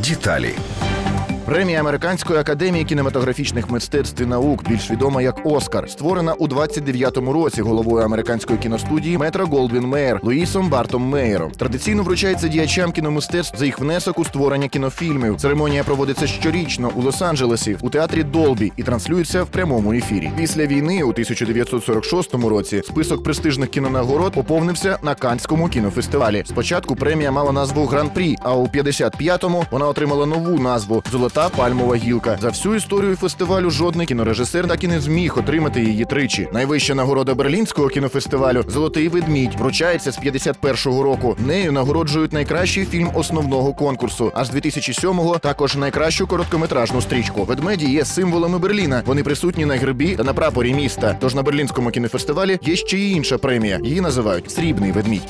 Деталі. Премія Американської академії кінематографічних мистецтв і наук, більш відома як Оскар, створена у 29-му році головою американської кіностудії Метро Голдвін Мейер Луїсом Бартом Мейером. Традиційно вручається діячам кіномистецтв за їх внесок у створення кінофільмів. Церемонія проводиться щорічно у Лос-Анджелесі у театрі Долбі і транслюється в прямому ефірі. Після війни у 1946 році список престижних кінонагород поповнився на Канському кінофестивалі. Спочатку премія мала назву Гран-прі, а у 55-му вона отримала нову назву Золота пальмова гілка. За всю історію фестивалю жодний кінорежисер так і не зміг отримати її тричі. Найвища нагорода Берлінського кінофестивалю Золотий ведмідь вручається з 51-го року. Нею нагороджують найкращий фільм основного конкурсу. А з 2007-го також найкращу короткометражну стрічку. Ведмеді є символами Берліна. Вони присутні на гербі та на прапорі міста. Тож на берлінському кінофестивалі є ще й інша премія. Її називають Срібний ведмідь.